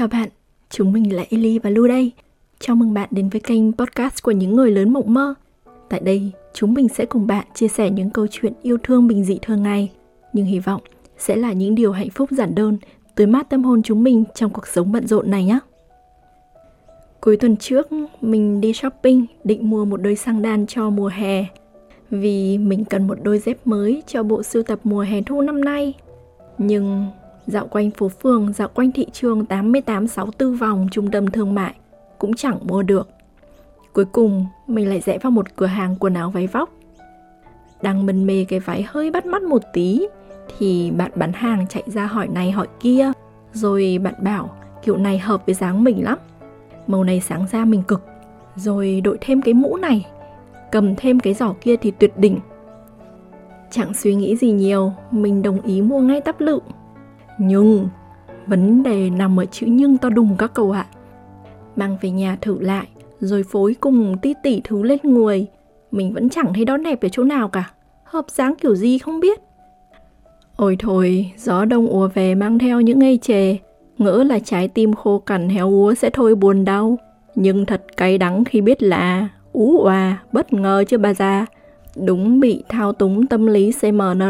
Chào bạn, chúng mình là Eli và Lu đây. Chào mừng bạn đến với kênh podcast của những người lớn mộng mơ. Tại đây, chúng mình sẽ cùng bạn chia sẻ những câu chuyện yêu thương bình dị thường ngày, nhưng hy vọng sẽ là những điều hạnh phúc giản đơn, tưới mát tâm hồn chúng mình trong cuộc sống bận rộn này nhé. Cuối tuần trước, mình đi shopping định mua một đôi xăng đan cho mùa hè vì mình cần một đôi dép mới cho bộ sưu tập mùa hè thu năm nay. Nhưng dạo quanh phố phường, dạo quanh thị trường 8864 vòng trung tâm thương mại cũng chẳng mua được. Cuối cùng, mình lại rẽ vào một cửa hàng quần áo váy vóc. Đang mân mê cái váy hơi bắt mắt một tí thì bạn bán hàng chạy ra hỏi này hỏi kia, rồi bạn bảo kiểu này hợp với dáng mình lắm. Màu này sáng ra mình cực, rồi đội thêm cái mũ này, cầm thêm cái giỏ kia thì tuyệt đỉnh. Chẳng suy nghĩ gì nhiều, mình đồng ý mua ngay tắp lự. Nhưng, vấn đề nằm ở chữ nhưng to đùng các cậu ạ. Mang về nhà thử lại, rồi phối cùng tí tỉ thứ lên người. Mình vẫn chẳng thấy đó đẹp ở chỗ nào cả. Hợp dáng kiểu gì không biết. Ôi thôi, gió đông ùa về mang theo những ngây chề, ngỡ là trái tim khô cằn héo úa sẽ thôi buồn đau. Nhưng thật cay đắng khi biết là ú oà, bất ngờ chứ bà già. Đúng bị thao túng tâm lý CMNR.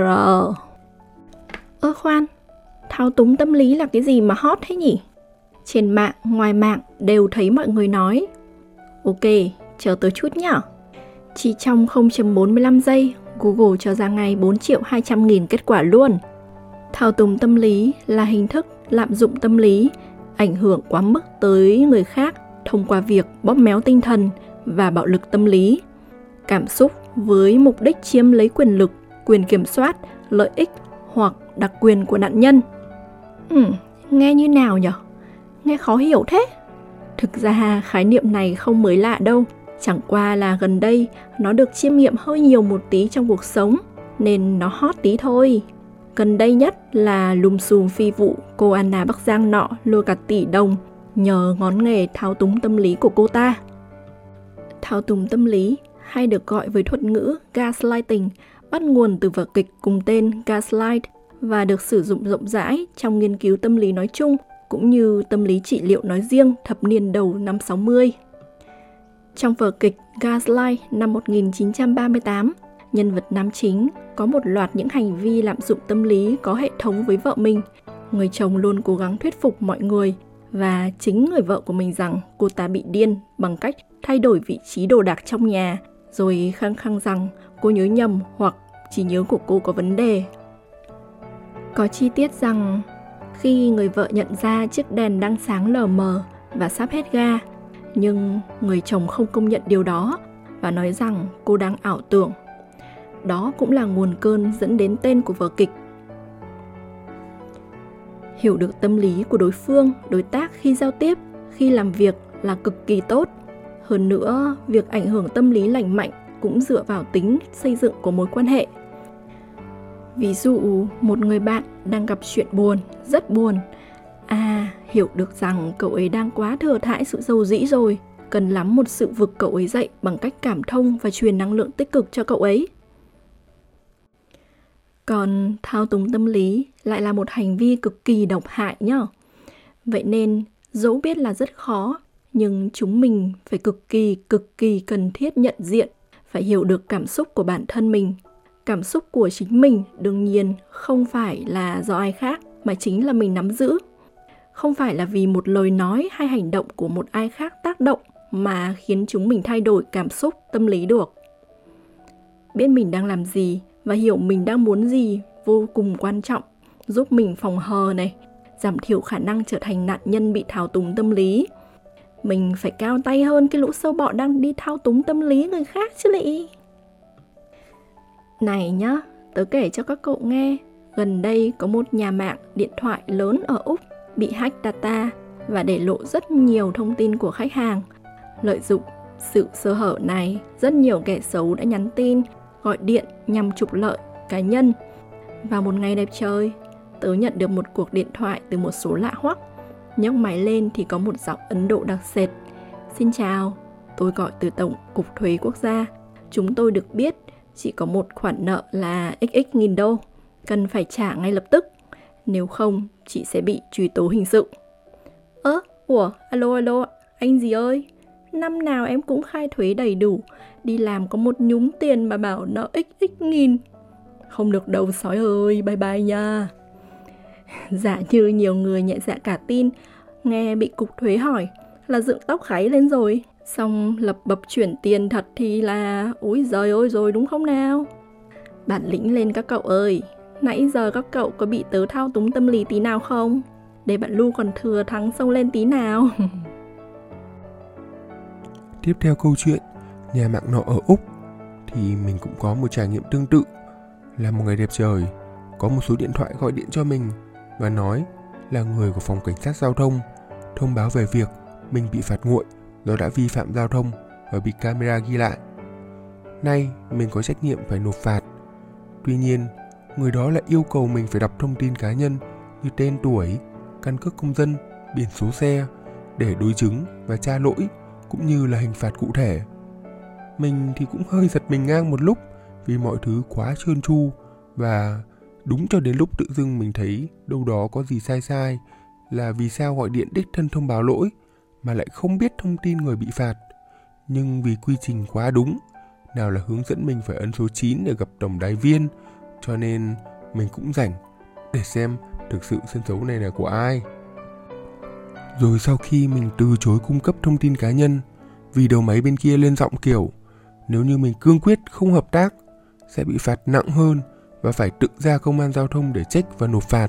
Ơ khoan, thao túng tâm lý là cái gì mà hot thế nhỉ? Trên mạng, ngoài mạng đều thấy mọi người nói. Ok, chờ tôi chút nhá. Chỉ trong 0.45 giây, Google cho ra ngay 4 triệu 200 nghìn kết quả luôn. Thao túng tâm lý là hình thức lạm dụng tâm lý, ảnh hưởng quá mức tới người khác thông qua việc bóp méo tinh thần và bạo lực tâm lý. Cảm xúc với mục đích chiếm lấy quyền lực, quyền kiểm soát, lợi ích hoặc đặc quyền của nạn nhân. Ừ, nghe như nào nhở? Nghe khó hiểu thế. Thực ra khái niệm này không mới lạ đâu, chẳng qua là gần đây nó được chiêm nghiệm hơi nhiều một tí trong cuộc sống nên nó hot tí thôi. Gần đây nhất là lùm xùm phi vụ cô Anna Bắc Giang nọ lừa cả tỷ đồng nhờ ngón nghề thao túng tâm lý của cô ta. Thao túng tâm lý hay được gọi với thuật ngữ gaslighting bắt nguồn từ vở kịch cùng tên Gaslight và được sử dụng rộng rãi trong nghiên cứu tâm lý nói chung cũng như tâm lý trị liệu nói riêng thập niên đầu năm 60. Trong vở kịch Gaslight năm 1938, nhân vật nam chính có một loạt những hành vi lạm dụng tâm lý có hệ thống với vợ mình. Người chồng luôn cố gắng thuyết phục mọi người và chính người vợ của mình rằng cô ta bị điên bằng cách thay đổi vị trí đồ đạc trong nhà, rồi khăng khăng rằng cô nhớ nhầm hoặc trí nhớ của cô có vấn đề. Có chi tiết rằng khi người vợ nhận ra chiếc đèn đang sáng lờ mờ và sắp hết ga, nhưng người chồng không công nhận điều đó và nói rằng cô đang ảo tưởng. Đó cũng là nguồn cơn dẫn đến tên của vở kịch. Hiểu được tâm lý của đối phương, đối tác khi giao tiếp, khi làm việc là cực kỳ tốt. Hơn nữa, việc ảnh hưởng tâm lý lành mạnh cũng dựa vào tính xây dựng của mối quan hệ ví dụ, một người bạn đang gặp chuyện buồn, rất buồn. À hiểu được rằng cậu ấy đang quá thừa thãi sự giàu dĩ rồi. Cần lắm một sự vực cậu ấy dậy bằng cách cảm thông và truyền năng lượng tích cực cho cậu ấy. Còn thao túng tâm lý lại là một hành vi cực kỳ độc hại nhá. Vậy nên, dẫu biết là rất khó, nhưng chúng mình phải cực kỳ cực kỳ cần thiết nhận diện, phải hiểu được cảm xúc của bản thân mình cảm xúc của chính mình đương nhiên không phải là do ai khác, mà chính là mình nắm giữ. Không phải là vì một lời nói hay hành động của một ai khác tác động mà khiến chúng mình thay đổi cảm xúc, tâm lý được. Biết mình đang làm gì và hiểu mình đang muốn gì vô cùng quan trọng, giúp mình phòng hờ này, giảm thiểu khả năng trở thành nạn nhân bị thao túng tâm lý. Mình phải cao tay hơn cái lũ sâu bọ đang đi thao túng tâm lý người khác chứ lị này nhá, tớ kể cho các cậu nghe, gần đây có một nhà mạng điện thoại lớn ở Úc bị hack data và để lộ rất nhiều thông tin của khách hàng. Lợi dụng sự sơ hở này, rất nhiều kẻ xấu đã nhắn tin, gọi điện nhằm trục lợi cá nhân. Vào một ngày đẹp trời, tớ nhận được một cuộc điện thoại từ một số lạ hoắc. Nhấc máy lên thì có một giọng Ấn Độ đặc sệt. Xin chào, tôi gọi từ Tổng cục Thuế Quốc gia. Chúng tôi được biết chỉ có một khoản nợ là xx nghìn đô, cần phải trả ngay lập tức, nếu không chị sẽ bị truy tố hình sự. Ơ, ủa, alo alo, anh gì ơi? Năm nào em cũng khai thuế đầy đủ, đi làm có một nhúng tiền mà bảo nợ xx nghìn. Không được đâu sói ơi, bye bye nha. Giả dạ như nhiều người nhẹ dạ cả tin, nghe bị cục thuế hỏi là dựng tóc gáy lên rồi. Xong lập bập chuyển tiền thật thì là Úi giời ơi rồi, đúng không nào? Bản lĩnh lên các cậu ơi, Nãy giờ các cậu có bị tớ thao túng tâm lý tí nào không? Để bạn Lu còn thừa thắng xông lên tí nào? Tiếp theo câu chuyện, Nhà mạng nọ ở Úc, Thì mình cũng có một trải nghiệm tương tự. Là một ngày đẹp trời, Có một số điện thoại gọi điện cho mình Và nói là người của phòng cảnh sát giao thông Thông báo về việc mình bị phạt nguội do đã vi phạm giao thông và bị camera ghi lại. Nay mình có trách nhiệm phải nộp phạt. Tuy nhiên, người đó lại yêu cầu mình phải đọc thông tin cá nhân như tên tuổi, căn cước công dân, biển số xe để đối chứng và tra lỗi cũng như là hình phạt cụ thể. Mình thì cũng hơi giật mình ngang một lúc vì mọi thứ quá trơn tru và đúng cho đến lúc tự dưng mình thấy đâu đó có gì sai sai là vì sao gọi điện đích thân thông báo lỗi mà lại không biết thông tin người bị phạt. Nhưng vì quy trình quá đúng, nào là hướng dẫn mình phải ấn số 9 để gặp tổng đài viên, cho nên mình cũng rảnh để xem thực sự sân xấu này là của ai. Rồi sau khi mình từ chối cung cấp thông tin cá nhân, vì đầu máy bên kia lên giọng kiểu nếu như mình cương quyết không hợp tác sẽ bị phạt nặng hơn và phải tự ra công an giao thông để trách và nộp phạt.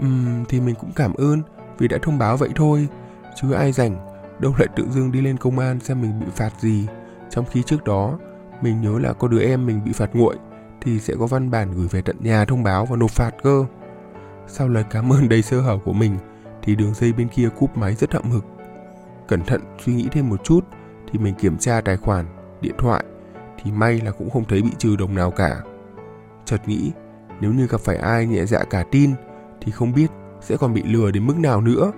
Ừm, thì mình cũng cảm ơn vì đã thông báo vậy thôi chứ ai rảnh, đâu lại tự dưng đi lên công an xem mình bị phạt gì. Trong khi trước đó, mình nhớ là có đứa em mình bị phạt nguội, thì sẽ có văn bản gửi về tận nhà thông báo và nộp phạt cơ. Sau lời cảm ơn đầy sơ hở của mình, thì đường dây bên kia cúp máy rất hậm hực. Cẩn thận suy nghĩ thêm một chút, thì mình kiểm tra tài khoản, điện thoại, thì may là cũng không thấy bị trừ đồng nào cả. Chợt nghĩ, nếu như gặp phải ai nhẹ dạ cả tin, thì không biết sẽ còn bị lừa đến mức nào nữa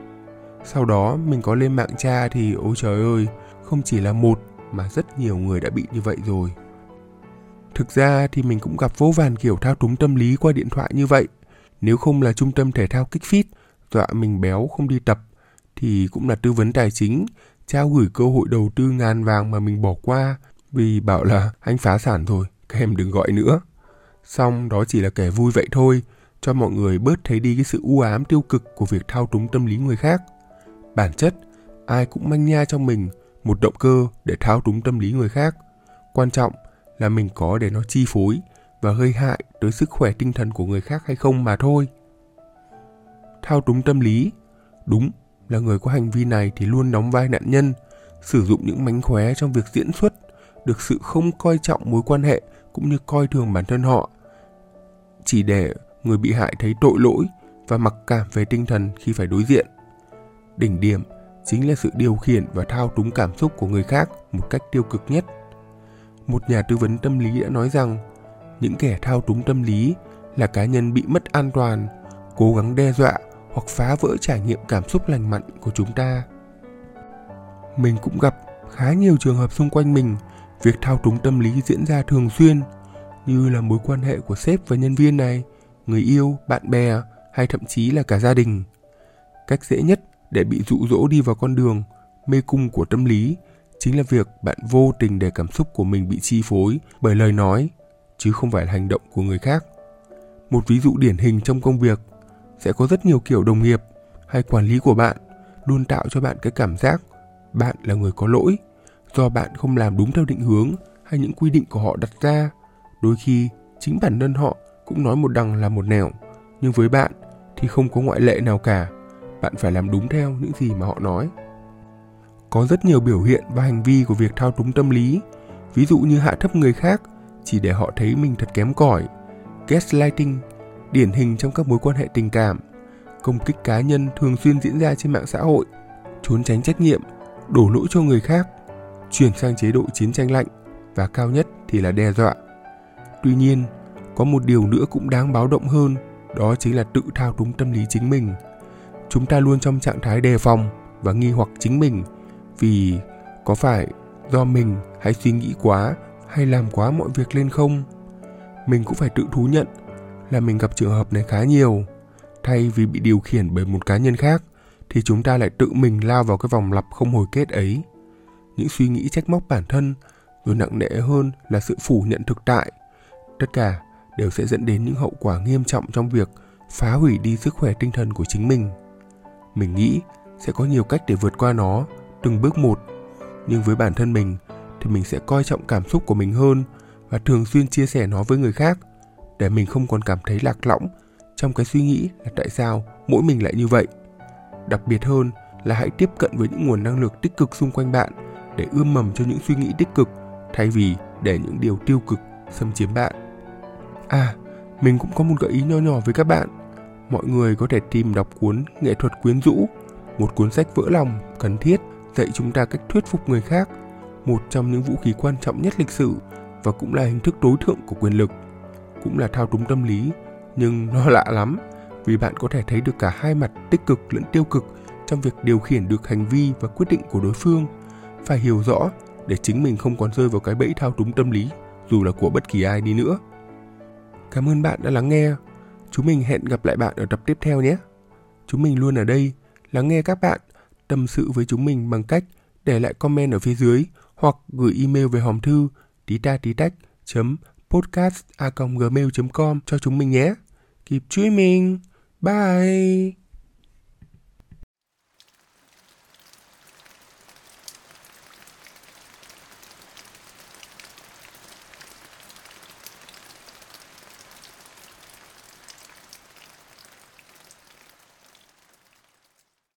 sau đó mình có lên mạng tra thì ôi trời ơi, không chỉ là một mà rất nhiều người đã bị như vậy rồi. Thực ra thì mình cũng gặp vô vàn kiểu thao túng tâm lý qua điện thoại như vậy. Nếu không là trung tâm thể thao kích fit, dọa mình béo không đi tập, thì cũng là tư vấn tài chính, trao gửi cơ hội đầu tư ngàn vàng mà mình bỏ qua vì bảo là anh phá sản rồi, các em đừng gọi nữa. Xong đó chỉ là kẻ vui vậy thôi, cho mọi người bớt thấy đi cái sự u ám tiêu cực của việc thao túng tâm lý người khác. Bản chất, ai cũng manh nha trong mình một động cơ để thao túng tâm lý người khác. Quan trọng là mình có để nó chi phối và gây hại tới sức khỏe tinh thần của người khác hay không mà thôi. Thao túng tâm lý, đúng là người có hành vi này thì luôn đóng vai nạn nhân, sử dụng những mánh khóe trong việc diễn xuất, được sự không coi trọng mối quan hệ cũng như coi thường bản thân họ. Chỉ để người bị hại thấy tội lỗi và mặc cảm về tinh thần khi phải đối diện. Đỉnh điểm chính là sự điều khiển và thao túng cảm xúc của người khác một cách tiêu cực nhất. Một nhà tư vấn tâm lý đã nói rằng những kẻ thao túng tâm lý là cá nhân bị mất an toàn, cố gắng đe dọa hoặc phá vỡ trải nghiệm cảm xúc lành mạnh của chúng ta. Mình cũng gặp khá nhiều trường hợp xung quanh mình việc thao túng tâm lý diễn ra thường xuyên như là mối quan hệ của sếp và nhân viên này, người yêu, bạn bè hay thậm chí là cả gia đình. Cách dễ nhất để bị dụ dỗ đi vào con đường mê cung của tâm lý, chính là việc bạn vô tình để cảm xúc của mình bị chi phối bởi lời nói, chứ không phải là hành động của người khác. Một ví dụ điển hình trong công việc, sẽ có rất nhiều kiểu đồng nghiệp hay quản lý của bạn luôn tạo cho bạn cái cảm giác bạn là người có lỗi do bạn không làm đúng theo định hướng hay những quy định của họ đặt ra. Đôi khi, chính bản thân họ cũng nói một đằng là một nẻo, nhưng với bạn thì không có ngoại lệ nào cả bạn phải làm đúng theo những gì mà họ nói. Có rất nhiều biểu hiện và hành vi của việc thao túng tâm lý. Ví dụ như hạ thấp người khác chỉ để họ thấy mình thật kém cỏi, gaslighting, điển hình trong các mối quan hệ tình cảm, công kích cá nhân thường xuyên diễn ra trên mạng xã hội, trốn tránh trách nhiệm, đổ lỗi cho người khác, chuyển sang chế độ chiến tranh lạnh và cao nhất thì là đe dọa. Tuy nhiên, có một điều nữa cũng đáng báo động hơn, đó chính là tự thao túng tâm lý chính mình chúng ta luôn trong trạng thái đề phòng và nghi hoặc chính mình vì có phải do mình hay suy nghĩ quá hay làm quá mọi việc lên không mình cũng phải tự thú nhận là mình gặp trường hợp này khá nhiều thay vì bị điều khiển bởi một cá nhân khác thì chúng ta lại tự mình lao vào cái vòng lặp không hồi kết ấy. Những suy nghĩ trách móc bản thân, rồi nặng nề hơn là sự phủ nhận thực tại. Tất cả đều sẽ dẫn đến những hậu quả nghiêm trọng trong việc phá hủy đi sức khỏe tinh thần của chính mình. Mình nghĩ sẽ có nhiều cách để vượt qua nó, từng bước một. Nhưng với bản thân mình thì mình sẽ coi trọng cảm xúc của mình hơn và thường xuyên chia sẻ nó với người khác để mình không còn cảm thấy lạc lõng trong cái suy nghĩ là tại sao mỗi mình lại như vậy. Đặc biệt hơn là hãy tiếp cận với những nguồn năng lượng tích cực xung quanh bạn để ươm mầm cho những suy nghĩ tích cực thay vì để những điều tiêu cực xâm chiếm bạn. À, mình cũng có một gợi ý nho nhỏ với các bạn. Mọi người có thể tìm đọc cuốn Nghệ thuật quyến rũ, một cuốn sách vỡ lòng cần thiết dạy chúng ta cách thuyết phục người khác, một trong những vũ khí quan trọng nhất lịch sử và cũng là hình thức đối thượng của quyền lực. Cũng là thao túng tâm lý, nhưng nó lạ lắm vì bạn có thể thấy được cả hai mặt tích cực lẫn tiêu cực trong việc điều khiển được hành vi và quyết định của đối phương. Phải hiểu rõ để chính mình không còn rơi vào cái bẫy thao túng tâm lý dù là của bất kỳ ai đi nữa. Cảm ơn bạn đã lắng nghe. Chúng mình hẹn gặp lại bạn ở tập tiếp theo nhé. Chúng mình luôn ở đây, lắng nghe các bạn, tâm sự với chúng mình bằng cách để lại comment ở phía dưới hoặc gửi email về hòm thư tí ta tí tách chấm podcast a gmail com cho chúng mình nhé. Keep dreaming. Bye.